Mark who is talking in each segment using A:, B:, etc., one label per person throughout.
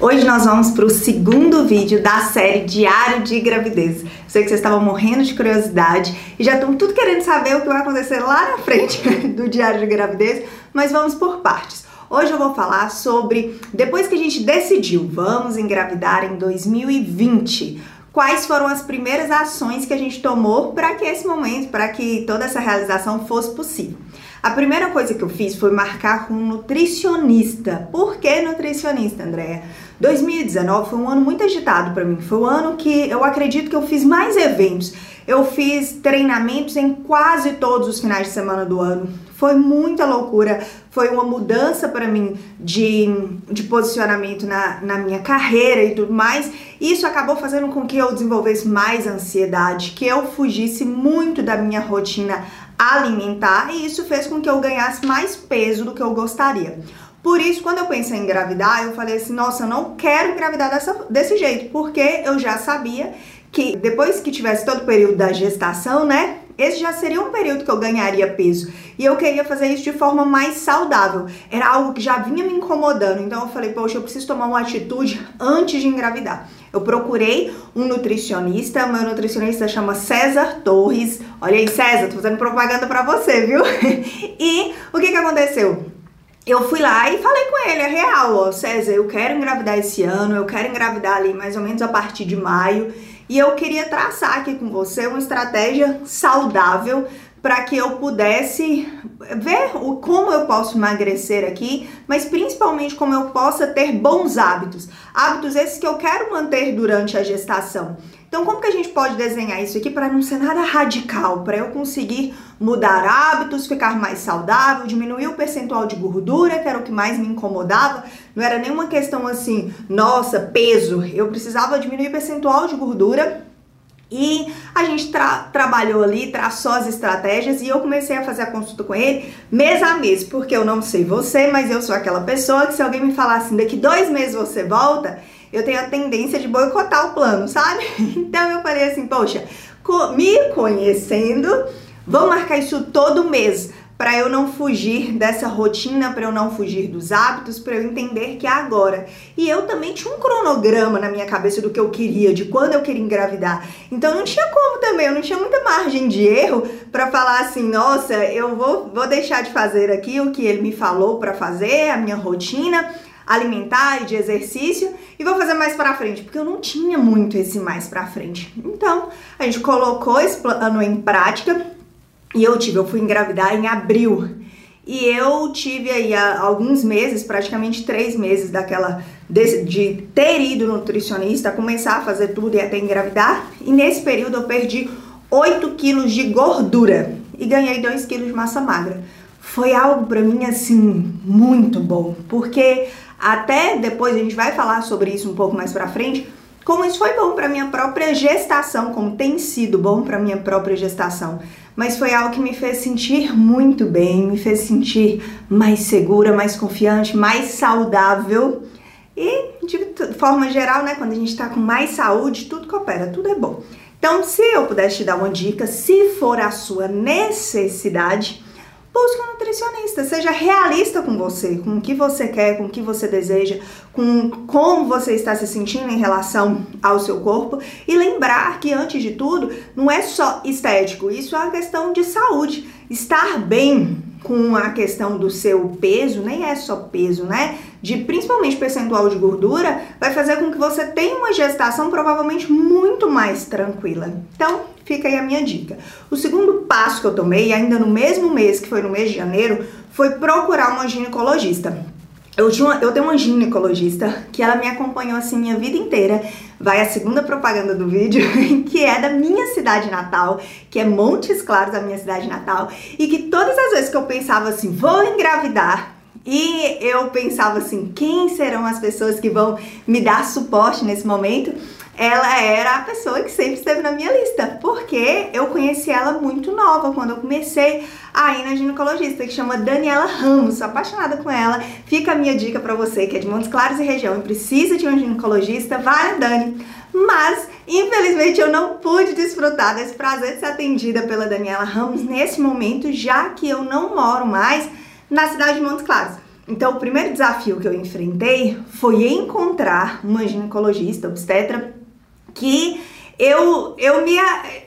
A: Hoje nós vamos para o segundo vídeo da série Diário de Gravidez. Sei que vocês estavam morrendo de curiosidade e já estão tudo querendo saber o que vai acontecer lá na frente do Diário de Gravidez, mas vamos por partes. Hoje eu vou falar sobre depois que a gente decidiu, vamos engravidar em 2020 quais foram as primeiras ações que a gente tomou para que esse momento, para que toda essa realização fosse possível. A primeira coisa que eu fiz foi marcar com um nutricionista. Por que nutricionista, Andréia? 2019 foi um ano muito agitado para mim. Foi o um ano que eu acredito que eu fiz mais eventos. Eu fiz treinamentos em quase todos os finais de semana do ano. Foi muita loucura, foi uma mudança para mim de, de posicionamento na, na minha carreira e tudo mais. Isso acabou fazendo com que eu desenvolvesse mais ansiedade, que eu fugisse muito da minha rotina alimentar e isso fez com que eu ganhasse mais peso do que eu gostaria. Por isso, quando eu pensei em engravidar, eu falei assim: nossa, eu não quero engravidar dessa, desse jeito, porque eu já sabia que depois que tivesse todo o período da gestação, né? Esse já seria um período que eu ganharia peso. E eu queria fazer isso de forma mais saudável. Era algo que já vinha me incomodando. Então eu falei, poxa, eu preciso tomar uma atitude antes de engravidar. Eu procurei um nutricionista, meu nutricionista chama César Torres. Olha aí, César, tô fazendo propaganda para você, viu? e o que que aconteceu? eu fui lá e falei com ele, é real, ó, César, eu quero engravidar esse ano, eu quero engravidar ali mais ou menos a partir de maio, e eu queria traçar aqui com você uma estratégia saudável para que eu pudesse ver o, como eu posso emagrecer aqui, mas principalmente como eu possa ter bons hábitos. Hábitos esses que eu quero manter durante a gestação. Então, como que a gente pode desenhar isso aqui para não ser nada radical, para eu conseguir mudar hábitos, ficar mais saudável, diminuir o percentual de gordura, que era o que mais me incomodava. Não era nenhuma questão assim, nossa, peso. Eu precisava diminuir o percentual de gordura e a gente tra trabalhou ali, traçou as estratégias e eu comecei a fazer a consulta com ele mês a mês, porque eu não sei você, mas eu sou aquela pessoa que se alguém me falar assim, daqui dois meses você volta, eu tenho a tendência de boicotar o plano, sabe? Então eu falei assim, poxa, me conhecendo, vamos marcar isso todo mês para eu não fugir dessa rotina, para eu não fugir dos hábitos, para eu entender que é agora. E eu também tinha um cronograma na minha cabeça do que eu queria, de quando eu queria engravidar. Então não tinha como também, eu não tinha muita margem de erro para falar assim, nossa, eu vou, vou deixar de fazer aqui o que ele me falou para fazer, a minha rotina alimentar e de exercício e vou fazer mais para frente, porque eu não tinha muito esse mais para frente. Então, a gente colocou esse plano em prática e eu tive, eu fui engravidar em abril. E eu tive aí alguns meses, praticamente três meses daquela de, de ter ido nutricionista, começar a fazer tudo e até engravidar. E nesse período eu perdi 8 quilos de gordura e ganhei 2 quilos de massa magra. Foi algo para mim assim muito bom, porque até depois a gente vai falar sobre isso um pouco mais para frente, como isso foi bom para minha própria gestação, como tem sido bom para minha própria gestação. Mas foi algo que me fez sentir muito bem, me fez sentir mais segura, mais confiante, mais saudável. E de forma geral, né, quando a gente está com mais saúde, tudo coopera, tudo é bom. Então, se eu pudesse te dar uma dica, se for a sua necessidade, Busque um nutricionista, seja realista com você, com o que você quer, com o que você deseja, com como você está se sentindo em relação ao seu corpo e lembrar que antes de tudo não é só estético, isso é uma questão de saúde. Estar bem com a questão do seu peso, nem é só peso, né? De principalmente percentual de gordura, vai fazer com que você tenha uma gestação provavelmente muito mais tranquila. Então, Fica aí a minha dica. O segundo passo que eu tomei, ainda no mesmo mês, que foi no mês de janeiro, foi procurar uma ginecologista. Eu, tinha eu tenho uma ginecologista que ela me acompanhou assim minha vida inteira. Vai a segunda propaganda do vídeo, que é da minha cidade natal, que é Montes Claros, a minha cidade natal, e que todas as vezes que eu pensava assim, vou engravidar, e eu pensava assim, quem serão as pessoas que vão me dar suporte nesse momento? Ela era a pessoa que sempre esteve na minha lista, porque eu conheci ela muito nova quando eu comecei a ir na ginecologista, que chama Daniela Ramos, sou apaixonada com ela. Fica a minha dica para você que é de Montes Claros e região e precisa de um ginecologista, vai na Dani. Mas, infelizmente, eu não pude desfrutar desse prazer de ser atendida pela Daniela Ramos nesse momento, já que eu não moro mais na cidade de Montes Claros. Então, o primeiro desafio que eu enfrentei foi encontrar uma ginecologista obstetra que eu, eu, me,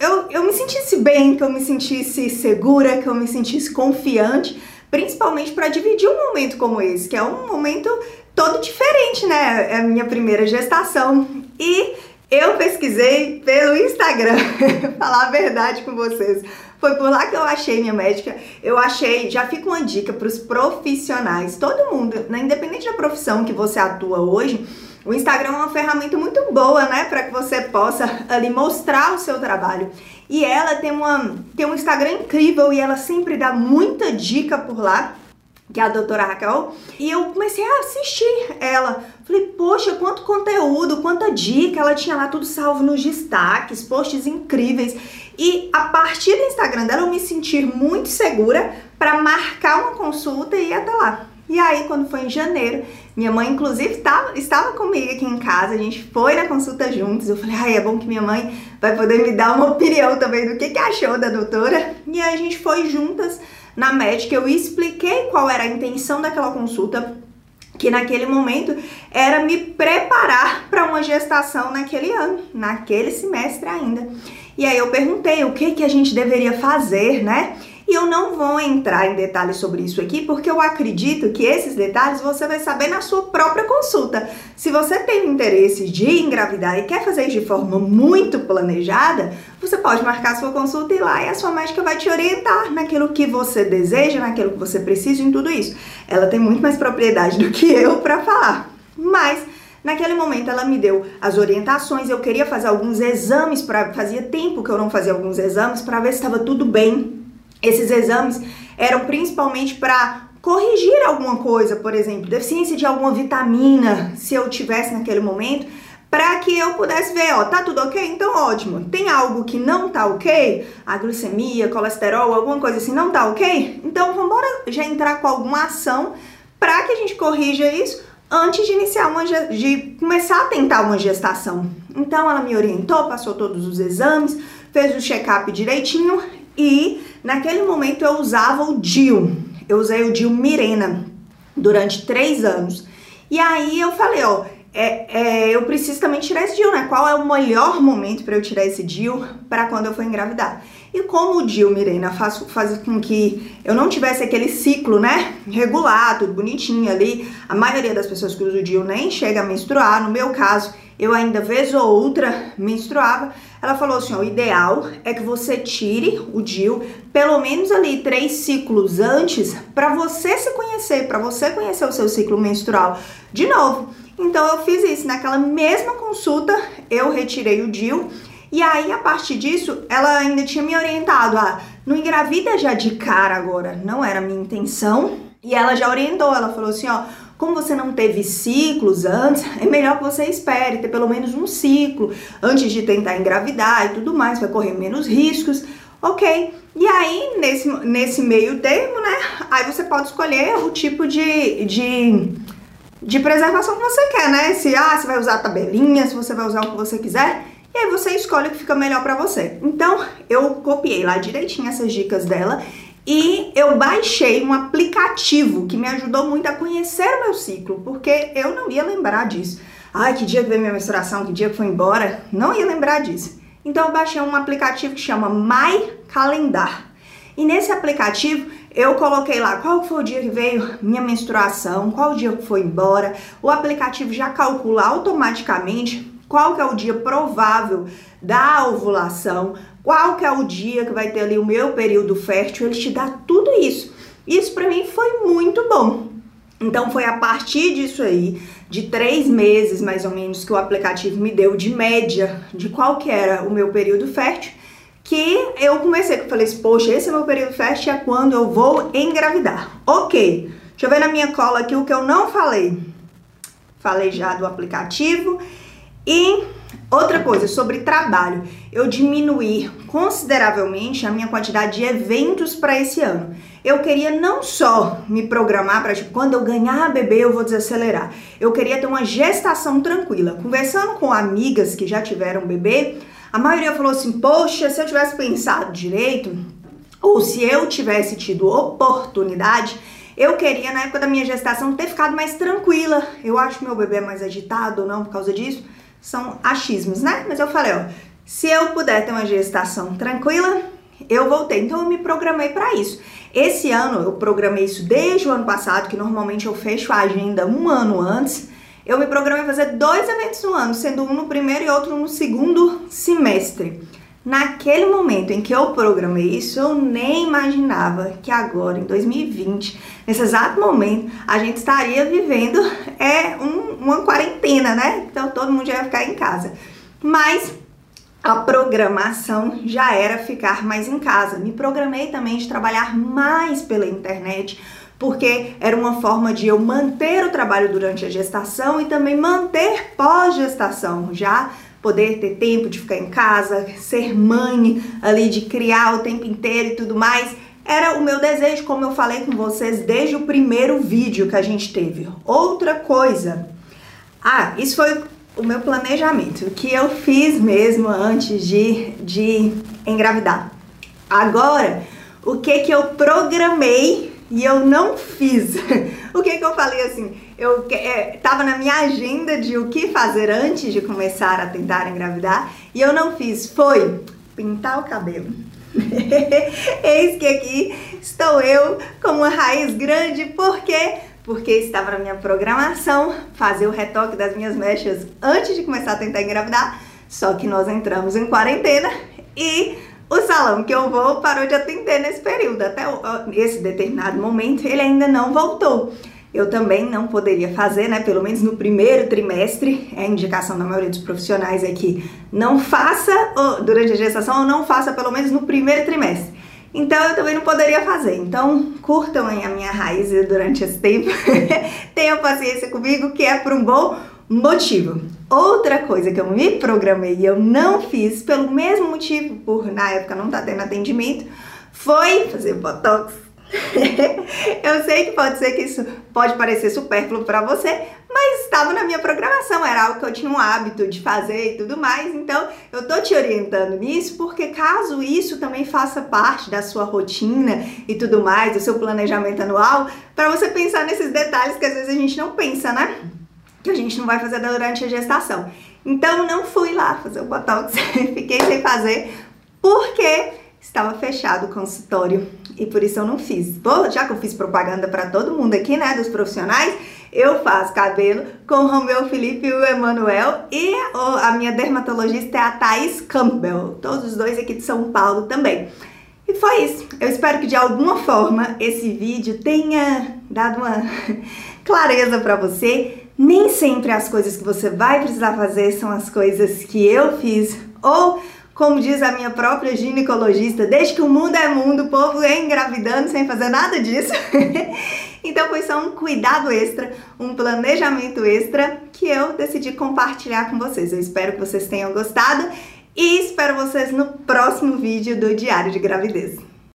A: eu, eu me sentisse bem, que eu me sentisse segura, que eu me sentisse confiante, principalmente para dividir um momento como esse, que é um momento todo diferente, né? É a minha primeira gestação. E eu pesquisei pelo Instagram, falar a verdade com vocês. Foi por lá que eu achei minha médica. Eu achei, já fica uma dica para os profissionais, todo mundo, né, independente da profissão que você atua hoje, o Instagram é uma ferramenta muito boa, né, para que você possa ali mostrar o seu trabalho. E ela tem uma tem um Instagram incrível e ela sempre dá muita dica por lá que é a doutora Raquel, e eu comecei a assistir ela. Falei, poxa, quanto conteúdo, quanta dica, ela tinha lá tudo salvo nos destaques, posts incríveis. E a partir do Instagram dela eu me senti muito segura para marcar uma consulta e ir até lá. E aí, quando foi em janeiro, minha mãe, inclusive, tava, estava comigo aqui em casa, a gente foi na consulta juntos. Eu falei, ai, é bom que minha mãe vai poder me dar uma opinião também do que, que achou da doutora. E aí a gente foi juntas na médica, eu expliquei qual era a intenção daquela consulta, que naquele momento era me preparar para uma gestação naquele ano, naquele semestre ainda. E aí eu perguntei o que que a gente deveria fazer, né? E eu não vou entrar em detalhes sobre isso aqui, porque eu acredito que esses detalhes você vai saber na sua própria consulta. Se você tem interesse de engravidar e quer fazer isso de forma muito planejada, você pode marcar sua consulta e lá e a sua médica vai te orientar naquilo que você deseja, naquilo que você precisa, em tudo isso. Ela tem muito mais propriedade do que eu para falar. Mas Naquele momento ela me deu as orientações, eu queria fazer alguns exames para fazia tempo que eu não fazia alguns exames para ver se estava tudo bem esses exames eram principalmente para corrigir alguma coisa, por exemplo, deficiência de alguma vitamina, se eu tivesse naquele momento, para que eu pudesse ver, ó, tá tudo ok? Então ótimo. Tem algo que não tá ok? A glicemia, colesterol, alguma coisa assim não tá ok? Então vamos já entrar com alguma ação para que a gente corrija isso antes de iniciar uma de começar a tentar uma gestação. Então ela me orientou, passou todos os exames, fez o check-up direitinho e naquele momento eu usava o DIL. Eu usei o DIL Mirena durante três anos. E aí eu falei, ó, é, é, eu preciso também tirar esse DIL, né? Qual é o melhor momento para eu tirar esse DIL para quando eu for engravidar? E como o DIL, Mirena, faz, faz com que eu não tivesse aquele ciclo, né? Regular, tudo bonitinho ali. A maioria das pessoas que usam o DIL nem chega a menstruar. No meu caso, eu ainda vez ou outra menstruava. Ela falou assim: ó, o ideal é que você tire o DIL pelo menos ali três ciclos antes para você se conhecer, para você conhecer o seu ciclo menstrual de novo. Então eu fiz isso naquela mesma consulta, eu retirei o DIL e aí a partir disso ela ainda tinha me orientado a não engravida já de cara agora, não era minha intenção. E ela já orientou, ela falou assim, ó, como você não teve ciclos antes, é melhor que você espere ter pelo menos um ciclo antes de tentar engravidar e tudo mais, vai correr menos riscos, ok? E aí, nesse, nesse meio termo, né, aí você pode escolher o tipo de, de, de preservação que você quer, né? Se ah, você vai usar tabelinha, se você vai usar o que você quiser, e aí você escolhe o que fica melhor para você. Então, eu copiei lá direitinho essas dicas dela e eu baixei um aplicativo que me ajudou muito a conhecer o meu ciclo, porque eu não ia lembrar disso. Ai, que dia que veio minha menstruação, que dia que foi embora, não ia lembrar disso. Então eu baixei um aplicativo que chama My Calendar. E nesse aplicativo eu coloquei lá qual foi o dia que veio minha menstruação, qual o dia que foi embora. O aplicativo já calcula automaticamente qual que é o dia provável da ovulação, qual que é o dia que vai ter ali o meu período fértil, ele te dá tudo isso. Isso para mim foi muito bom. Então foi a partir disso aí, de três meses mais ou menos, que o aplicativo me deu de média de qual que era o meu período fértil, que eu comecei, eu falei assim, poxa, esse é meu período fértil, é quando eu vou engravidar. Ok, deixa eu ver na minha cola aqui o que eu não falei. Falei já do aplicativo e outra coisa, sobre trabalho, eu diminuí consideravelmente a minha quantidade de eventos para esse ano. Eu queria não só me programar para tipo, quando eu ganhar bebê eu vou desacelerar. Eu queria ter uma gestação tranquila. Conversando com amigas que já tiveram bebê, a maioria falou assim: "Poxa, se eu tivesse pensado direito, ou se eu tivesse tido oportunidade, eu queria, na época da minha gestação, ter ficado mais tranquila. Eu acho que meu bebê é mais agitado ou não por causa disso. São achismos, né? Mas eu falei, ó, se eu puder ter uma gestação tranquila, eu voltei. Então eu me programei para isso. Esse ano eu programei isso desde o ano passado, que normalmente eu fecho a agenda um ano antes. Eu me programei fazer dois eventos no ano, sendo um no primeiro e outro no segundo semestre. Naquele momento em que eu programei isso, eu nem imaginava que agora, em 2020, nesse exato momento, a gente estaria vivendo é, um, uma quarentena, né? Então todo mundo ia ficar em casa. Mas a programação já era ficar mais em casa. Me programei também de trabalhar mais pela internet, porque era uma forma de eu manter o trabalho durante a gestação e também manter pós-gestação, já poder ter tempo de ficar em casa, ser mãe ali, de criar o tempo inteiro e tudo mais. Era o meu desejo, como eu falei com vocês desde o primeiro vídeo que a gente teve. Outra coisa. Ah, isso foi o meu planejamento, o que eu fiz mesmo antes de, de engravidar. Agora, o que que eu programei e eu não fiz? o que que eu falei assim? Eu é, tava na minha agenda de o que fazer antes de começar a tentar engravidar e eu não fiz. Foi pintar o cabelo. Eis que aqui estou eu com uma raiz grande, porque porque estava na minha programação fazer o retoque das minhas mechas antes de começar a tentar engravidar. Só que nós entramos em quarentena e o salão que eu vou parou de atender nesse período. Até esse determinado momento ele ainda não voltou. Eu também não poderia fazer, né? Pelo menos no primeiro trimestre. É a indicação da maioria dos profissionais é que não faça durante a gestação ou não faça pelo menos no primeiro trimestre. Então eu também não poderia fazer. Então curtam a minha raiz durante esse tempo. Tenham paciência comigo, que é por um bom motivo. Outra coisa que eu me programei e eu não fiz, pelo mesmo motivo, por na época não tá tendo atendimento, foi fazer botox eu sei que pode ser que isso pode parecer supérfluo para você, mas estava na minha programação, era algo que eu tinha um hábito de fazer e tudo mais. Então, eu tô te orientando nisso porque caso isso também faça parte da sua rotina e tudo mais, do seu planejamento anual, para você pensar nesses detalhes que às vezes a gente não pensa, né? Que a gente não vai fazer durante a gestação. Então, não fui lá fazer o botox, fiquei sem fazer porque estava fechado o consultório e por isso eu não fiz. Bom, já que eu fiz propaganda para todo mundo aqui, né, dos profissionais, eu faço cabelo com o Romeu Felipe e o Emanuel e a minha dermatologista é a Thaís Campbell, todos os dois aqui de São Paulo também. E foi isso. Eu espero que de alguma forma esse vídeo tenha dado uma clareza para você. Nem sempre as coisas que você vai precisar fazer são as coisas que eu fiz ou como diz a minha própria ginecologista, desde que o mundo é mundo, o povo é engravidando sem fazer nada disso. então foi só um cuidado extra, um planejamento extra que eu decidi compartilhar com vocês. Eu espero que vocês tenham gostado e espero vocês no próximo vídeo do Diário de Gravidez.